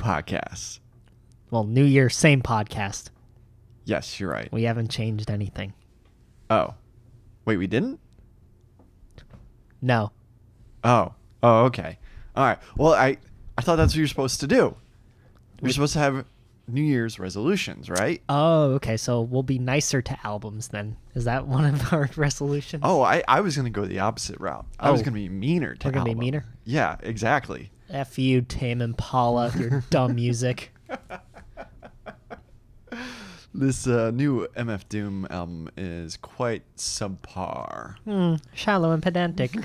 New podcast. Well, New Year, same podcast. Yes, you're right. We haven't changed anything. Oh, wait, we didn't? No. Oh, oh, okay. All right. Well, I I thought that's what you're supposed to do. You're supposed to have New Year's resolutions, right? Oh, okay. So we'll be nicer to albums then. Is that one of our resolutions? Oh, I, I was gonna go the opposite route. I was Oh. gonna be meaner to albums. We're gonna be meaner? Yeah, exactly. F you, Tame Impala, your dumb music. This uh, new MF Doom album is quite subpar. Hmm, shallow and pedantic.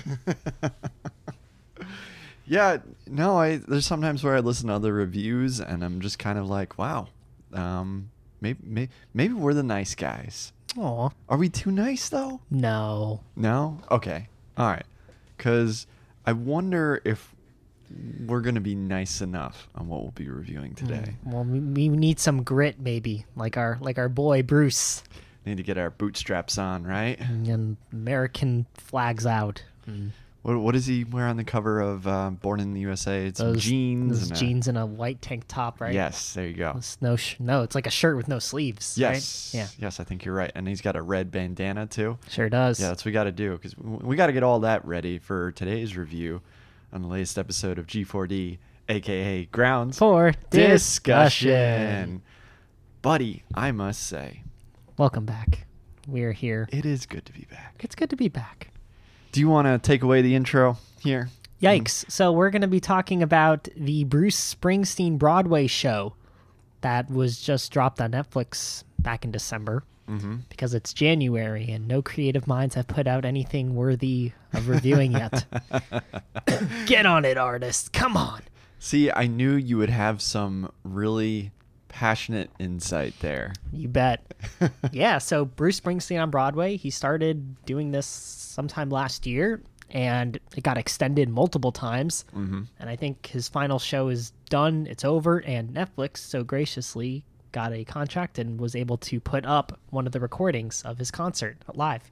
Yeah, no, I there's sometimes where I listen to other reviews and I'm just kind of like, wow, um, maybe maybe, maybe we're the nice guys. Aw, Are we too nice though? no. No. Okay. All right. Because I wonder if we're gonna be nice enough on what we'll be reviewing hmm. today. Well, we, we need some grit, maybe, like our like our boy Bruce, Need to get our bootstraps on, right? Mm, and American flags out. And What what does he wear on the cover of uh, Born in the USA? It's those jeans. those and a- jeans and a white tank top, right? Yes, there you go. It's no, sh- no, it's like a shirt with no sleeves. Yes. Right? Yeah. Yes, I think you're right. And he's got a red bandana too. Sure does. Yeah, that's what we got to do because we got to get all that ready for today's review on the latest episode of G4D, aka Grounds For Discussion. discussion. Buddy, I must say, Welcome back. We're here. it is good to be back. It's good to be back. Do you want to take away the intro here? Yikes. So, we're going to be talking about the Bruce Springsteen Broadway show that was just dropped on Netflix back in December Mm-hmm. because it's January and no creative minds have put out anything worthy of reviewing yet. Get on it, artists. Come on. See, I knew you would have some really passionate insight there. You bet. yeah, so Bruce Springsteen on Broadway, he started doing this sometime last year and it got extended multiple times. Mm-hmm. And I think his final show is done, it's over, and Netflix so graciously got a contract and was able to put up one of the recordings of his concert live.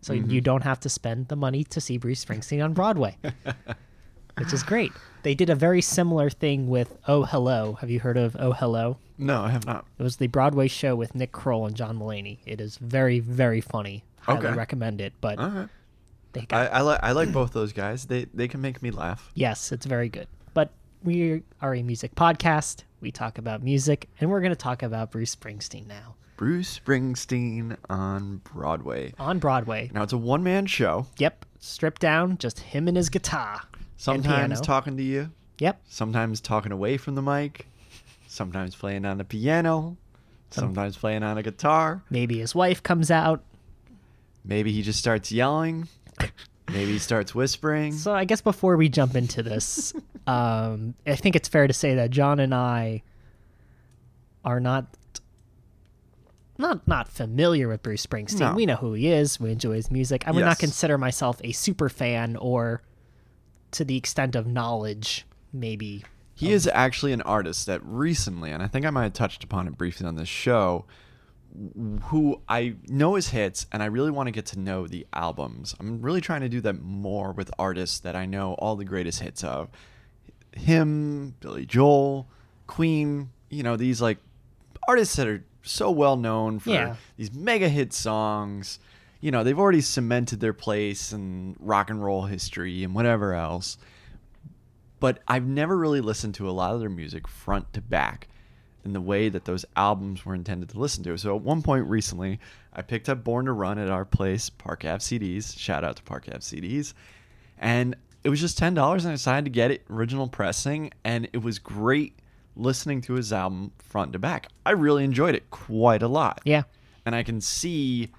So you mm-hmm. don't have to spend the money to see Bruce Springsteen on Broadway, which is great. They did a very similar thing with Oh Hello. Have you heard of Oh Hello? No, I have not. It was the Broadway show with Nick Kroll and John Mulaney. It is very, very funny. Highly Okay. recommend it. But All right. they I, got I like I like both those guys. They they can make me laugh. yes, it's very good. But we are a music podcast. We talk about music, and we're going to talk about Bruce Springsteen now Bruce Springsteen on Broadway. on Broadway. Now it's a one man show. Yep, stripped down, just him and his guitar. and Sometimes talking to you, Yep, sometimes talking away from the mic, sometimes playing on the piano, sometimes playing on a guitar. maybe his wife comes out. Maybe he just starts yelling. Maybe he starts whispering. So I guess before we jump into this, um, I think it's fair to say that John and I are not not not familiar with Bruce Springsteen. No. We know who he is. We enjoy his music. I would Yes. not consider myself a super fan or to the extent of knowledge, maybe. He is actually an artist that recently, and I think I might have touched upon it briefly on this show, who I know his hits, and I really want to get to know the albums. I'm really trying to do that more with artists that I know all the greatest hits of. Him, Billy Joel, Queen, you know, these like artists that are so well known for Yeah. these mega hit songs. You know, they've already cemented their place in rock and roll history and whatever else but I've never really listened to a lot of their music front to back. In the way that those albums were intended to listen to. So at one point recently, I picked up Born to Run at our place, Park Ave CDs. Shout out to Park Ave CDs. And it was just ten dollars, and I decided to get it original pressing, and it was great listening to his album front to back. I really enjoyed it quite a lot. Yeah. And I can see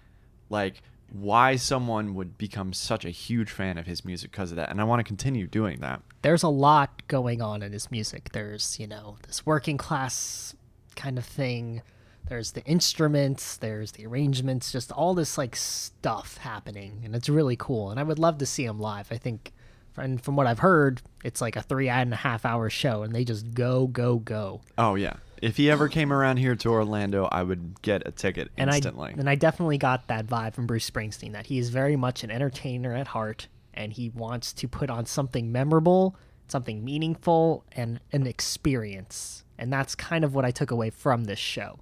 like why someone would become such a huge fan of his music because of that. And I want to continue doing that. There's a lot going on in his music. There's, you know, this working class kind of thing. There's the instruments, there's the arrangements, just all this like stuff happening. And it's really cool. And I would love to see him live. I think and from what I've heard, it's like a three and a half hour show, and they just go, go, go. Oh yeah. If he ever came around here to Orlando, I would get a ticket And instantly. I and I definitely got that vibe from Bruce Springsteen that he is very much an entertainer at heart, and he wants to put on something memorable, something meaningful, and an experience. And that's kind of what I took away from this show,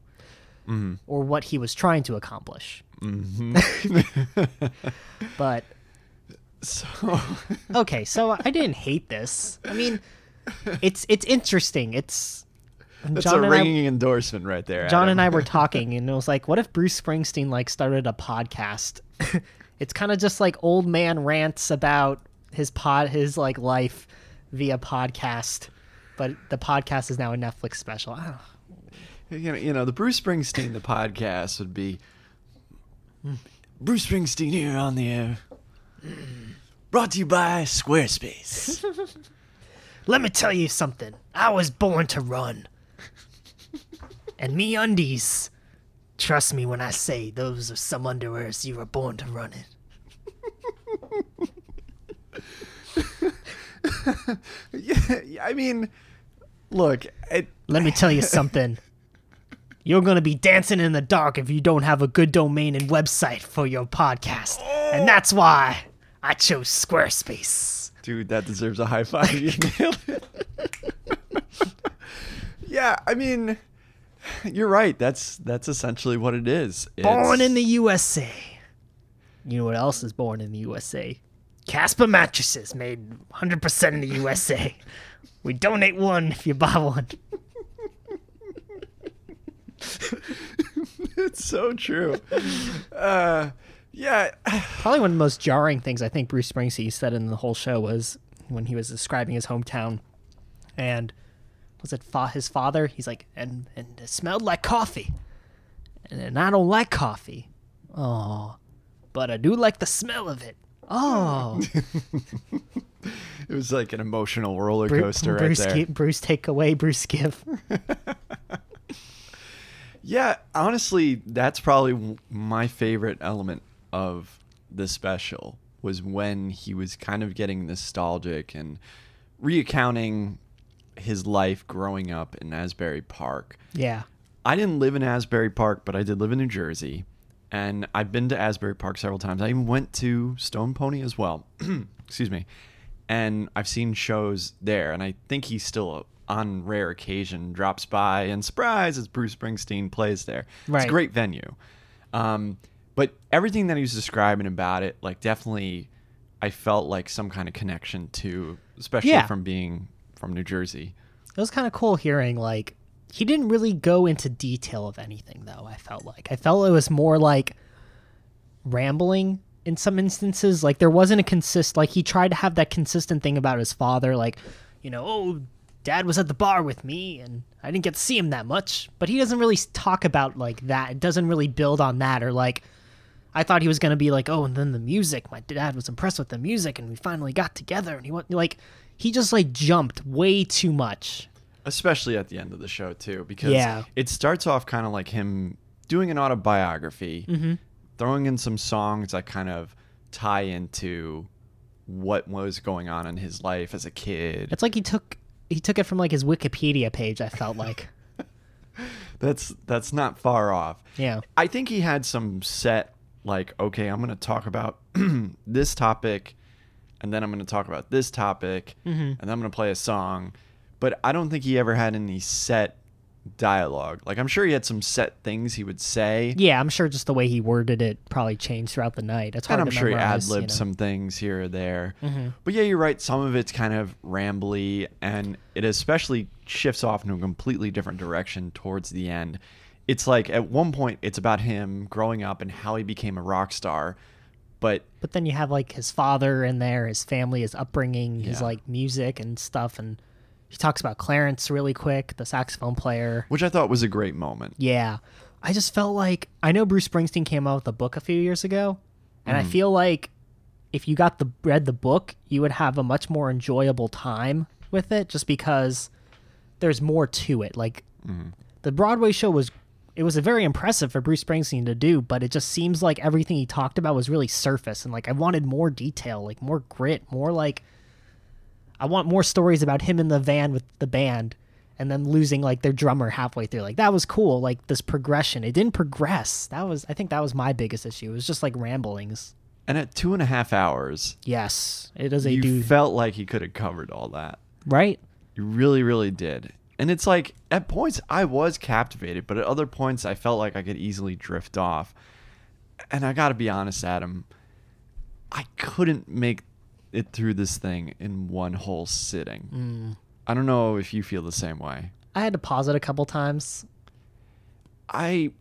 Mm-hmm. or what he was trying to accomplish. but so okay, so I didn't hate this. I mean, it's it's interesting. It's that's John a and I- ringing endorsement right there. John Adam. and I were talking, and it was like, what if Bruce Springsteen like started a podcast? it's kind of just like old man rants about his pod, his like life via podcast, but the podcast is now a Netflix special. Know. you know, you know, the Bruce Springsteen the podcast would be Bruce Springsteen here on the air. Brought to you by Squarespace. Let me tell you something. I was born to run, and me undies. Trust me when I say those are some underwears you were born to run in. yeah, I mean, look, it, Let me tell you something. You're going to be dancing in the dark if you don't have a good domain and website for your podcast. And that's oh. why I chose Squarespace. dude, that deserves a high five. You nailed it. yeah, I mean, you're right. That's that's essentially what it is. Born in the USA. You know what else is born in the USA? Casper mattresses made 100% in the USA. We donate one if you buy one. it's so true. Uh, yeah, Probably one of the most jarring things I think Bruce Springsteen said in the whole show was when he was describing his hometown, and was it fa- his father? He's like, and and it smelled like coffee, and, and I don't like coffee. Oh, but I do like the smell of it. Oh, it was like an emotional roller coaster right Bruce, there. gi- Bruce, take away, Bruce, give. Yeah, honestly, that's probably my favorite element of the special was when he was kind of getting nostalgic and recounting his life growing up in Asbury Park. Yeah, I didn't live in Asbury Park, but I did live in New Jersey. And I've been to Asbury Park several times. I even went to Stone Pony as well. Excuse me. And I've seen shows there. And I think he still, on rare occasion, drops by and surprise, it's Bruce Springsteen plays there. It's Right. a great venue. Um, but everything that he was describing about it, like, definitely, I felt like some kind of connection to, especially Yeah. from being from New Jersey. it was kind of cool hearing like he didn't really go into detail of anything though i felt like i felt it was more like rambling in some instances like there wasn't a consist like he tried to have that consistent thing about his father like you know oh dad was at the bar with me and i didn't get to see him that much but he doesn't really talk about like that it doesn't really build on that or like I thought he was gonna be like, oh, and then the music. My dad was impressed with the music, and we finally got together. And he went like, he just like jumped way too much. especially at the end of the show too because Yeah. it starts off kind of like him doing an autobiography Mm-hmm. throwing in some songs that kind of tie into what was going on in his life as a kid It's like he took he took it from like his Wikipedia page. I felt like, that's that's not far off yeah, i think he had some set like okay i'm going to talk about this topic and then i'm going to talk about this topic Mm-hmm. and then i'm going to play a song but i don't think he ever had any set dialogue. Like I'm sure he had some set things he would say. Yeah, I'm sure just the way he worded it probably changed throughout the night. It's hard and I'm sure he ad libbed you know. some things here or there. Mhm. But yeah, you're right. Some of it's kind of rambly, and it especially shifts off into a completely different direction towards the end. It's like at one point, it's about him growing up and how he became a rock star. But But then you have like his father in there, his family, his upbringing, his like music and stuff, and he talks about Clarence really quick, the saxophone player. which I thought was a great moment. Yeah, I just felt like I know Bruce Springsteen came out with a book a few years ago, and I mm. feel like if you got the read the book, you would have a much more enjoyable time with it, just because there's more to it. Like mm. the Broadway show was. It was a very impressive for Bruce Springsteen to do, but it just seems like everything he talked about was really surface, and like I wanted more detail, like more grit, more like I want more stories about him in the van with the band and then losing like their drummer halfway through. Like that was cool. Like this progression. It didn't progress. That was I think that was my biggest issue. It was just like ramblings. And at two and a half hours, Yes. It is a you dude felt like he could have covered all that. right? You really, really did. And it's like at points I was captivated, but at other points I felt like I could easily drift off. And I got to be honest, Adam, I couldn't make it through this thing in one whole sitting. Mm. I don't know if you feel the same way. I had to pause it a couple times. I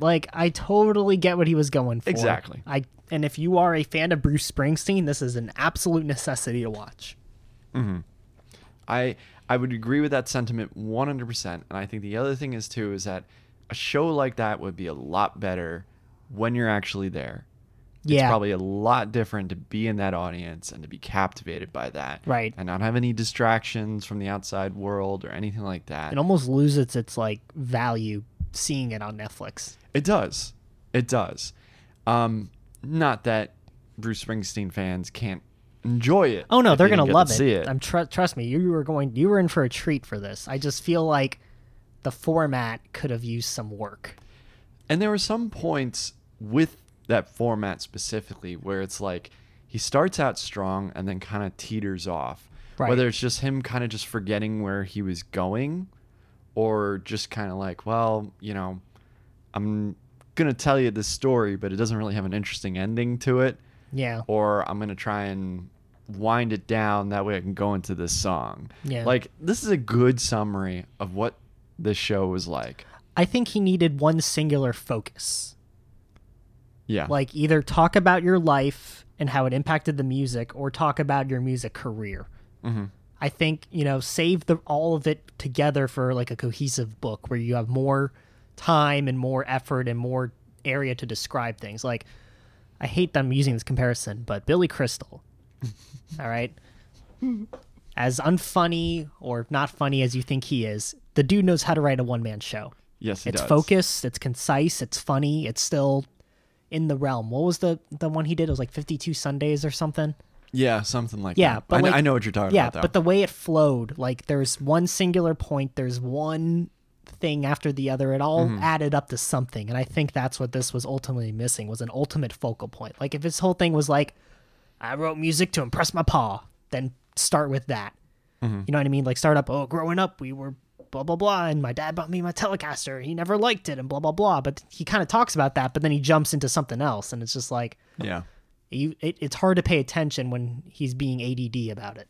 Like I totally get what he was going for. Exactly. I and if you are a fan of Bruce Springsteen, this is an absolute necessity to watch. Mhm. I I would agree with that sentiment 100%. And I think the other thing is too is that a show like that would be a lot better when you're actually there. Yeah. It's probably a lot different to be in that audience and to be captivated by that. Right. And not have any distractions from the outside world or anything like that. It almost loses its like value seeing it on Netflix. It does. It does. Um, not that Bruce Springsteen fans can't enjoy it. Oh no, they're gonna love to it. See it. I'm tr- trust me. You were going. You were in for a treat for this. I just feel like the format could have used some work. And there were some points with that format specifically where it's like he starts out strong and then kind of teeters off. Right. Whether it's just him kind of just forgetting where he was going or just kind of like, well, you know, I'm going to tell you this story, but it doesn't really have an interesting ending to it. Yeah. Or I'm going to try and wind it down that way I can go into this song. Yeah. Like, this is a good summary of what this show was like. I think he needed one singular focus. Yeah. Like either talk about your life and how it impacted the music, or talk about your music career. hmm I think you know save the all of it together for like a cohesive book where you have more time and more effort and more area to describe things. Like I hate that I'm using this comparison, but Billy Crystal, all right, as unfunny or not funny as you think he is, the dude knows how to write a one man show. Yes, he It's does. focused, it's concise, it's funny, it's still in the realm. What was the the one he did? It was like 52 Sundays or something. Yeah, something like Yeah, that. but I, like- I know what you're talking yeah, about. Though. but the way it flowed, like there's one singular point, there's one thing after the other. It all Mm-hmm. added up to something, and I think that's what this was ultimately missing was an ultimate focal point. Like if his whole thing was like, I wrote music to impress my pa, then start with that. Mm-hmm. You know what I mean? Like start up. Oh, growing up, we were blah blah blah, and my dad bought me my Telecaster. He never liked it, and blah blah blah. But he kind of talks about that, but then he jumps into something else, and it's just like yeah, you. It, it's hard to pay attention when he's being ADD about it.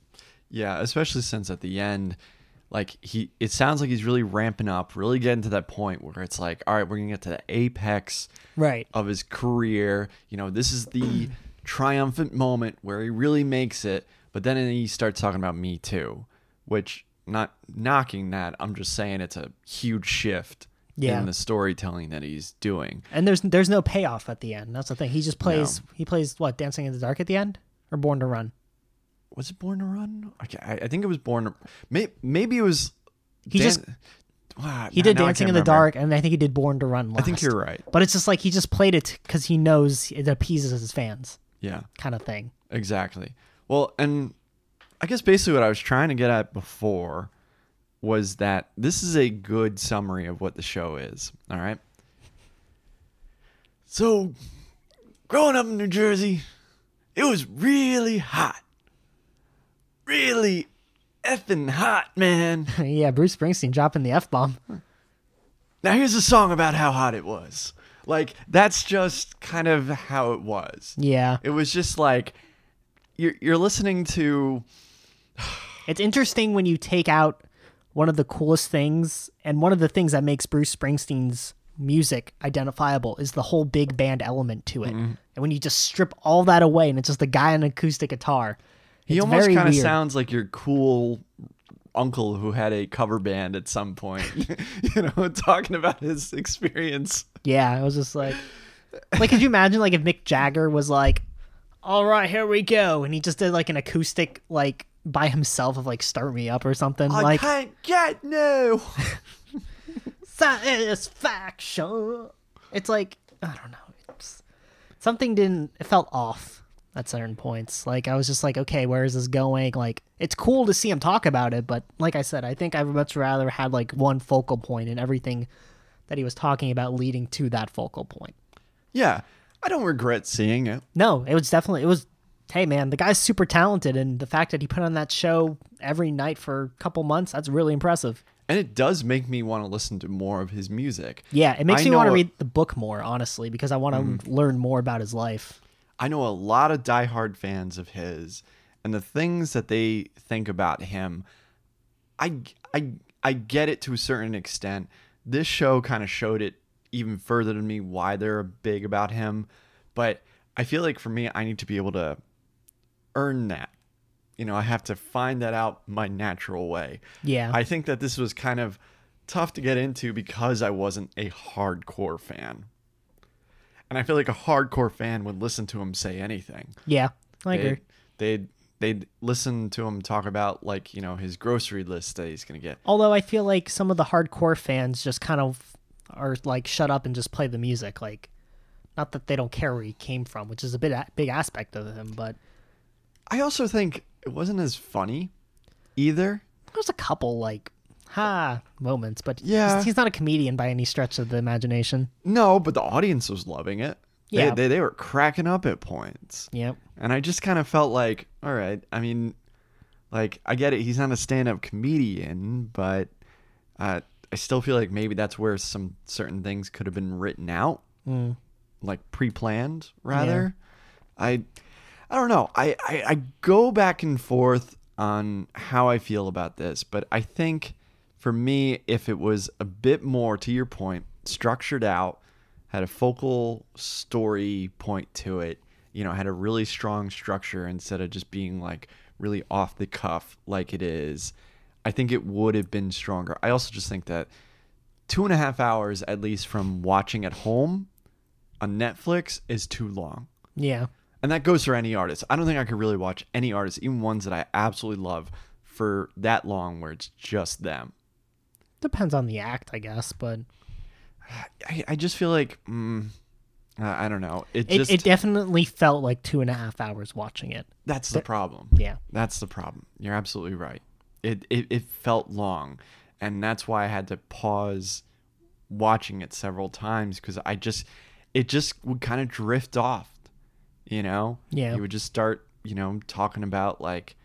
yeah, especially since at the end, like he, it sounds like he's really ramping up, really getting to that point where it's like, all right, we're gonna get to the apex Right. of his career. You know, this is the triumphant moment where he really makes it. But then he starts talking about Me Too, which not knocking that. I'm just saying it's a huge shift Yeah. in the storytelling that he's doing. And there's there's no payoff at the end. That's the thing. He just plays he plays what Dancing in the Dark at the end or Born to Run. Was it Born to Run? Okay, I, I think it was Born to. May, maybe it was. He Dan- just- ah, Wow, He now- did Dancing in the remember. Dark, and I think he did Born to Run. Last. I think you're right. But it's just like he just played it because he knows it appeases his fans, Yeah, kind of thing. exactly. Well, and I guess basically what I was trying to get at before was that this is a good summary of what the show is. All right. So, growing up in New Jersey, it was really hot. Really effing hot, man. yeah, Bruce Springsteen dropping the f bomb. Now here's a song about how hot it was. Like that's just kind of how it was. Yeah, It was just like you're you're listening to it's interesting when you take out one of the coolest things, and one of the things that makes Bruce Springsteen's music identifiable is the whole big band element to it. Mm-hmm. And when you just strip all that away, and it's just the guy on an acoustic guitar, he it's almost kind of sounds like your cool uncle who had a cover band at some point. you know, talking about his experience. Yeah, I was just like, like, could you imagine like if Mick Jagger was like, "All right, here we go," and he just did like an acoustic like by himself of like "Start Me Up" or something I like can't get no. satisfaction. It's like I don't know. It's, something didn't. It felt off at certain points. Like I was just like, okay, where is this going? Like it's cool to see him talk about it, but like I said, I think I would much rather had like one focal point and everything that he was talking about leading to that focal point. yeah, I don't regret seeing it. No, it was definitely it was. Hey man, the guy's super talented, and the fact that he put on that show every night for a couple months—that's really impressive. And it does make me want to listen to more of his music. Yeah, it makes I me want to read the book more, honestly, because I want to mm. learn more about his life. I know a lot of diehard fans of his, and the things that they think about him, I, I, I get it to a certain extent. This show kind of showed it even further to me why they're big about him, but I feel like for me, I need to be able to earn that. You know, I have to find that out my natural way. Yeah, I think that this was kind of tough to get into because I wasn't a hardcore fan. And I feel like a hardcore fan would listen to him say anything. yeah, I agree. They'd, they'd they'd listen to him talk about like, you know, his grocery list that he's going to get. Although I feel like some of the hardcore fans just kind of are like, shut up and just play the music. Like, not that they don't care where he came from, which is a bit big aspect of him, but I also think it wasn't as funny either. there's a couple like ha moments. But Yeah. he's, he's not a comedian by any stretch of the imagination. No, but the audience was loving it. Yeah. They, they, they were cracking up at points. Yep. And I just kind of felt like, all right, I mean, like, I get it. He's not a stand up comedian, but uh, I still feel like maybe that's where some certain things could have been written out, Mm. like pre planned, rather. I. I don't know. I, I, I go back and forth on how I feel about this, but I think for me, if it was a bit more, to your point, structured out, had a focal story point to it, you know, had a really strong structure instead of just being like really off the cuff like it is, I think it would have been stronger. I also just think that two and a half hours, at least from watching at home on Netflix, is too long. Yeah. And that goes for any artist. I don't think I could really watch any artist, even ones that I absolutely love, for that long where it's just them. Depends on the act, I guess, but I, I just feel like, mm, I don't know. It it, just, it definitely felt like two and a half hours watching it. that's the problem. Yeah. That's the problem. You're absolutely right. It, it, it felt long. And that's why I had to pause watching it several times because I just, it just would kind of drift off, you know? Yeah. You would just start, you know, talking about like,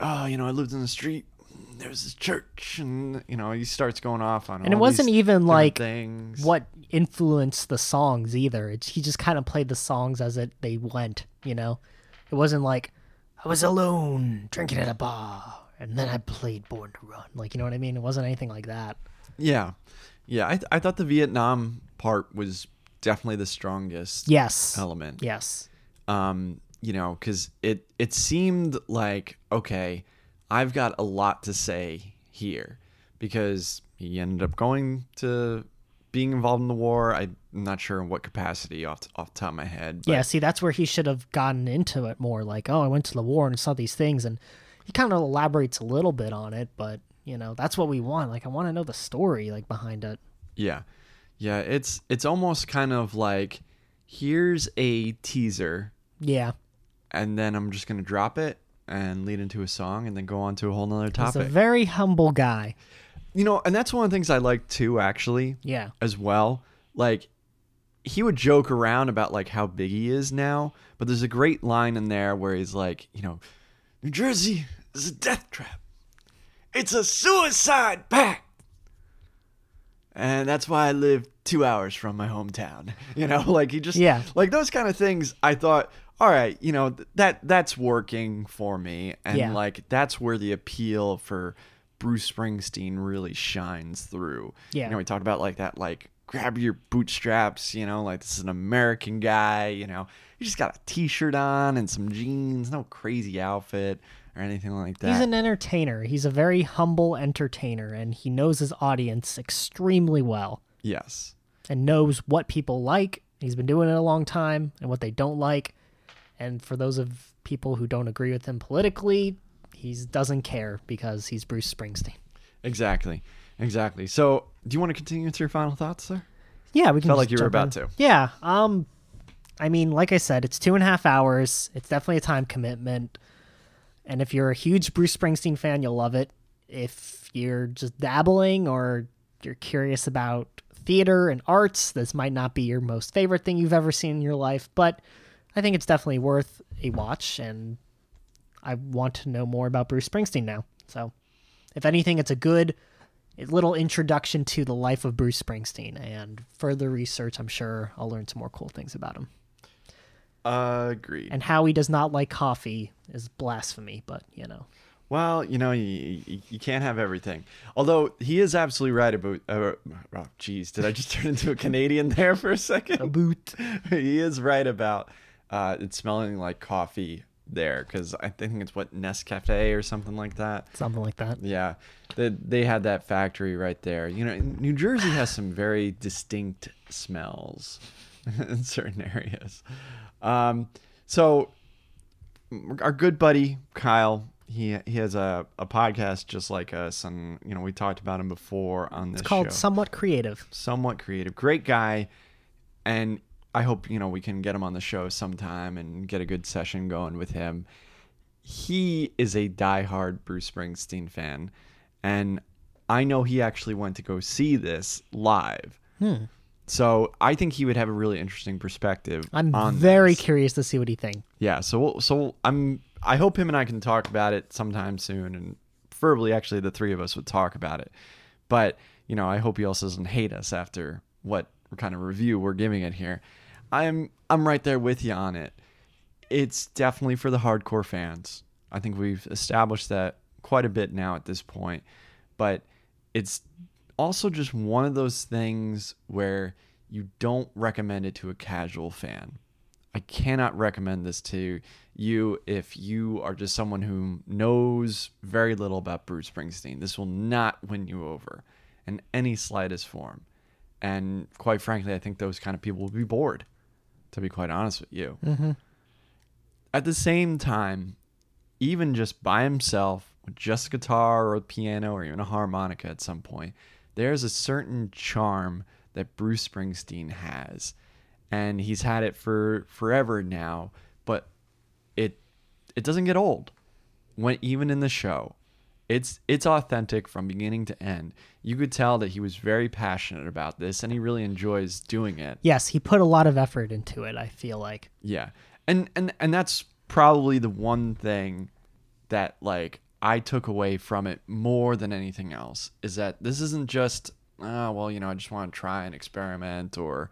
oh, you know, I lived in the street. There was this church, and you know, he starts going off on. And it wasn't these even like things. what influenced the songs either. It's he just kind of played the songs as it they went, you know. It wasn't like I was alone drinking at a bar and then I played Born to Run. Like, you know what I mean? It wasn't anything like that. Yeah, yeah. I th- I thought the Vietnam part was definitely the strongest Yes. element. Yes. um, you know, because it it seemed like okay, I've got a lot to say here because he ended up going to being involved in the war. I'm not sure in what capacity off off the top of my head. But Yeah, see, that's where he should have gotten into it more. Like, oh, I went to the war and saw these things, and he kind of elaborates a little bit on it, but you know, that's what we want. Like, I want to know the story like behind it. Yeah. Yeah, it's it's almost kind of like here's a teaser Yeah, and then I'm just gonna drop it and lead into a song and then go on to a whole nother topic. he's a very humble guy. you know, and that's one of the things I like too, actually. Yeah, as well. Like he would joke around about like how big he is now, but there's a great line in there where he's like, you know, New Jersey, is a death trap. It's a suicide pact. And that's why I live two hours from my hometown. You know, like he just Yeah. like those kind of things. I thought, all right, you know, that that's working for me, and Yeah. like that's where the appeal for Bruce Springsteen really shines through. Yeah. you know, we talked about like that, like grab your bootstraps. You know, like this is an American guy. You know, he just got a T-shirt on and some jeans, no crazy outfit or anything like that. He's an entertainer. He's a very humble entertainer, and he knows his audience extremely well yes. and knows what people like. He's been doing it a long time and what they don't like. And for those of people who don't agree with him politically, he doesn't care because he's Bruce Springsteen. Exactly. Exactly. So, do you want to continue with your final thoughts, sir? Yeah, we can. Felt like you were about in. to. Yeah. Um, I mean, like I said, it's two and a half hours. It's definitely a time commitment. And if you're a huge Bruce Springsteen fan, you'll love it. If you're just dabbling or you're curious about theater and arts, this might not be your most favorite thing you've ever seen in your life, but I think it's definitely worth a watch. And I want to know more about Bruce Springsteen now. So, if anything, it's a good little introduction to the life of Bruce Springsteen. And further research, I'm sure I'll learn some more cool things about him. Agreed. And how he does not like coffee is blasphemy, but you know. Well, you know, you, you, you can't have everything. Although he is absolutely right about. Uh, oh, jeez, did I just turn into a Canadian there for a second? boot. he is right about uh, it smelling like coffee there because I think it's what Nescafe or something like that. Something like that. Yeah, they they had that factory right there. You know, New Jersey has some very distinct smells in certain areas. Um, so our good buddy Kyle, he he has a, a podcast just like us, and you know we talked about him before on this It's called show. Somewhat Creative. Somewhat creative, great guy, and I hope you know we can get him on the show sometime and get a good session going with him. He is a diehard Bruce Springsteen fan, and I know he actually went to go see this live. Hmm. So I think he would have a really interesting perspective. I'm very this. curious to see what he thinks. Yeah, so we'll- so I'm I hope him and I can talk about it sometime soon, and preferably actually the three of us would talk about it. But you know, I hope he also doesn't hate us after what kind of review we're giving it here. I'm I'm right there with you on it. It's definitely for the hardcore fans. I think we've established that quite a bit now at this point, but it's also just one of those things where you don't recommend it to a casual fan. I cannot recommend this to you if you are just someone who knows very little about Bruce Springsteen. This will not win you over in any slightest form. And quite frankly, I think those kind of people will be bored, to be quite honest with you. Mm-hmm. At the same time, even just by himself, with just a guitar or a piano or even a harmonica at some point, there's a certain charm that Bruce Springsteen has. And he's had it for forever now, but it it doesn't get old. When even in the show, it's it's authentic from beginning to end. You could tell that he was very passionate about this and he really enjoys doing it. Yes, he put a lot of effort into it, I feel like. Yeah. And and and that's probably the one thing that like I took away from it more than anything else is that this isn't just oh well, you know, I just want to try and experiment or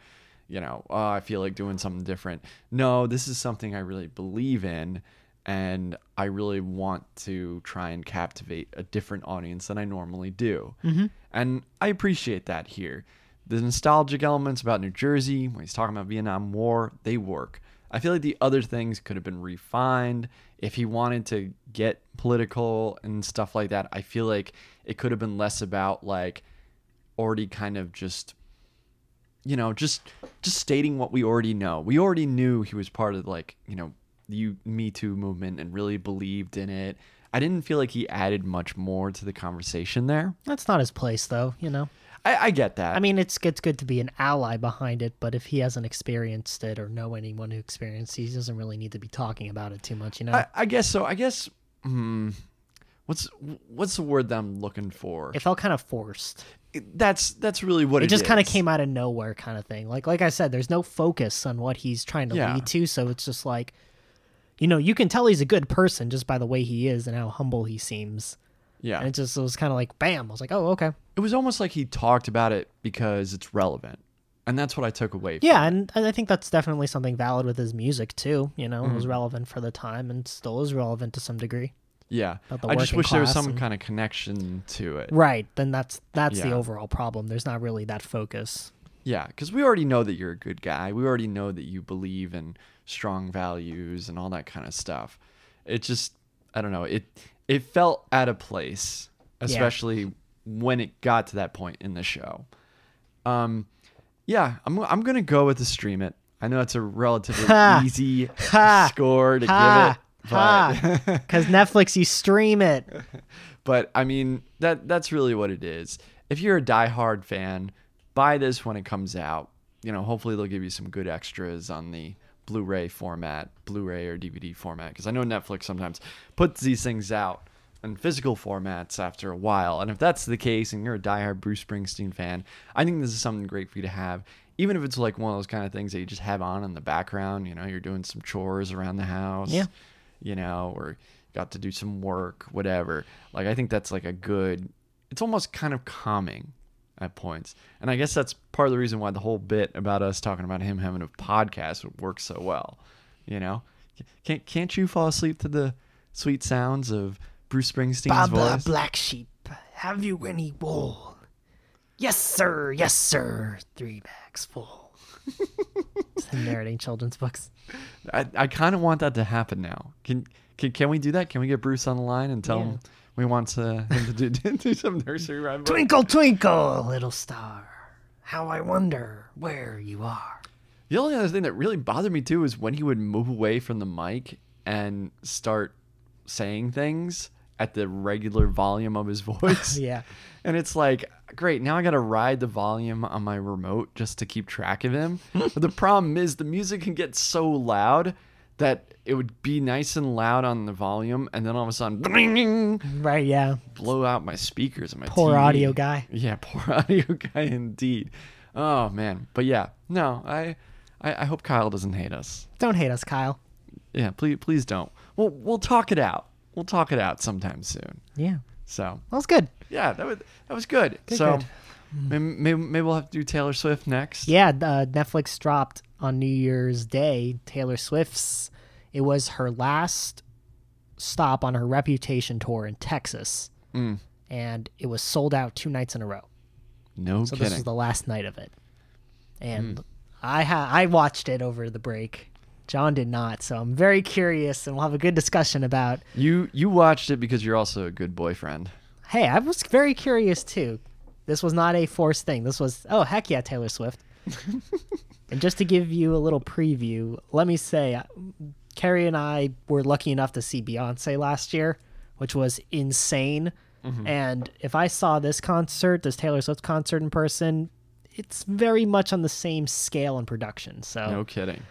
you know, oh, I feel like doing something different. No, this is something I really believe in and I really want to try and captivate a different audience than I normally do. Mm-hmm. And I appreciate that here. The nostalgic elements about New Jersey, when he's talking about Vietnam War, they work. I feel like the other things could have been refined. If he wanted to get political and stuff like that, I feel like it could have been less about like already kind of just you know, just just stating what we already know. We already knew he was part of like, you know, the Me Too movement and really believed in it. I didn't feel like he added much more to the conversation there. That's not his place, though, you know? I, I get that. I mean, it's, it's good to be an ally behind it, but if he hasn't experienced it or know anyone who experienced it, he doesn't really need to be talking about it too much, you know? I, I guess so. I guess hmm, what's what's the word that I'm looking for? it felt kind of forced. that's that's really what it, It just kind of came out of nowhere, kind of thing. Like like I said, there's no focus on what he's trying to Yeah. lead to, so it's just like you know, you can tell he's a good person just by the way he is and how humble he seems. Yeah. And it just it was kind of like bam. I was like, oh, okay. it was almost like he talked about it because it's relevant. And that's what I took away from Yeah, and I think that's definitely something valid with his music too. You know, it Mm-hmm. was relevant for the time and still is relevant to some degree. Yeah. I just wish there was some and- kind of connection to it. Right. Then that's that's the overall problem. There's not really that focus. Yeah, because we already know that you're a good guy. We already know that you believe in strong values and all that kind of stuff. It just, I don't know. It it felt out of place, especially when it got to that point in the show. Um, yeah, I'm I'm gonna go with the stream it. I know it's a relatively Ha! easy Ha! score to Ha! give it, but Because Netflix, you stream it. but I mean that that's really what it is. If you're a diehard fan, buy this when it comes out. You know, hopefully they'll give you some good extras on the Blu-ray format, Blu-ray or DVD format, because I know Netflix sometimes puts these things out in physical formats after a while. And if that's the case, and you're a diehard Bruce Springsteen fan, I think this is something great for you to have. Even if it's like one of those kind of things that you just have on in the background, you know, you're doing some chores around the house Yeah. you know, or got to do some work, whatever. Like I think that's like a good. It's almost kind of calming at points, and I guess that's part of the reason why the whole bit about us talking about him having a podcast works so well. You know, can't can't you fall asleep to the sweet sounds of Bruce Springsteen's Baba voice? Black Sheep, have you any wool? Yes, sir. Yes, sir. Three bags full. It's him narrating children's books. I, I kind of want that to happen now. Can, can can we do that? Can we get Bruce on the line and tell Yeah. him we want to, him to do, do some nursery rhyme? Twinkle, twinkle, little star. How I wonder where you are. The only other thing that really bothered me too is when he would move away from the mic and start saying things at the regular volume of his voice. Yeah. And it's like, great, now I got to ride the volume on my remote just to keep track of him. but the problem is the music can get so loud that it would be nice and loud on the volume and then all of a sudden bling, Right. Yeah. blow out my speakers and my Poor TV. audio guy. Yeah, poor audio guy indeed. Oh man, but yeah, no, I, I, I hope Kyle doesn't hate us. Don't hate us, Kyle. Yeah, please, please don't. We'll, we'll talk it out. We'll talk it out sometime soon. Yeah. So That was good. yeah, that was that was good. Good, so good. Maybe, maybe maybe we'll have to do Taylor Swift next. Yeah. Uh, Netflix dropped on New Year's Day Taylor Swift's. It was her last stop on her Reputation tour in Texas, Mm, and it was sold out two nights in a row. no So kidding. this was the last night of it, and Hmm. I ha- I watched it over the break. John did not, so I'm very curious, and we'll have a good discussion about. you you watched it because you're also a good boyfriend. Hey, I was very curious too. This was not a forced thing. This was oh heck yeah, Taylor Swift. and just to give you a little preview, let me say, Carrie and I were lucky enough to see Beyonce last year, which was insane. Mm-hmm. And if I saw this concert, this Taylor Swift concert in person, it's very much on the same scale and production. So No kidding.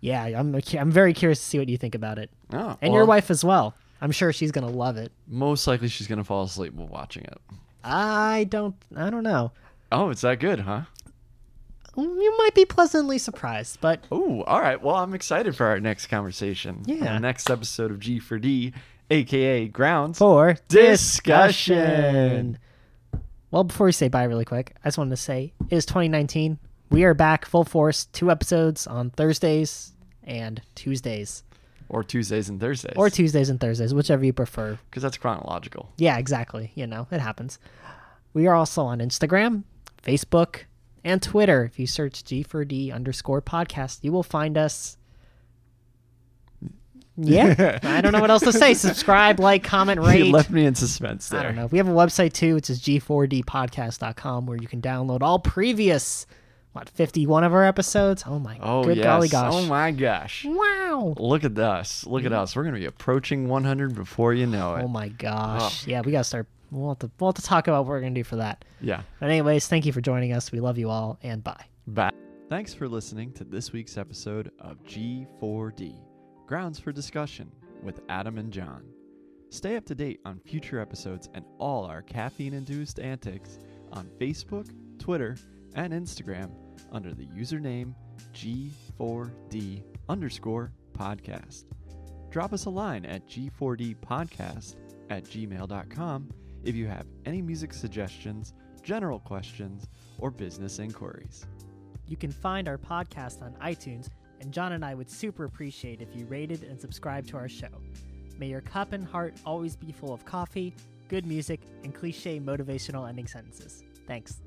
yeah, I'm I'm very curious to see what you think about it, Oh, and your wife as well. I'm sure she's gonna love it. Most likely she's gonna fall asleep while watching it. I don't I don't know. Oh, it's that good, huh? You might be pleasantly surprised, but Oh, all right. Well, I'm excited for our next conversation. Yeah. The next episode of G for D, aka Grounds. for Discussion. discussion. Well, before we say bye really quick, I just wanted to say it is 2019. We are back full force, two episodes on Thursdays and Tuesdays. Or Tuesdays and Thursdays. Or Tuesdays and Thursdays, whichever you prefer. Because that's chronological. Yeah, exactly. You know, it happens. We are also on Instagram, Facebook, and Twitter. If you search G4D underscore podcast, you will find us. Yeah. I don't know what else to say. Subscribe, like, comment, rate. You left me in suspense there. I don't know. We have a website too, which is g4dpodcast.com, where you can download all previous, what, 51 of our episodes? Oh my Oh, good yes. golly gosh. Oh, my gosh. wow. Look at us. Look at us. We're going to be approaching 100 before you know it. Oh my gosh. Yeah, we got to start. We'll have, to, we'll have to talk about what we're going to do for that. Yeah. But, anyways, thank you for joining us. We love you all, and bye. Bye. Thanks for listening to this week's episode of G4D Grounds for Discussion with Adam and John. Stay up to date on future episodes and all our caffeine induced antics on Facebook, Twitter, and Instagram under the username G4D underscore podcast. drop us a line at g4dpodcast at gmail.com if you have any music suggestions, general questions, or business inquiries. You can find our podcast on iTunes, and John and I would super appreciate if you rated and subscribed to our show. May your cup and heart always be full of coffee, good music, and cliche motivational ending sentences. Thanks.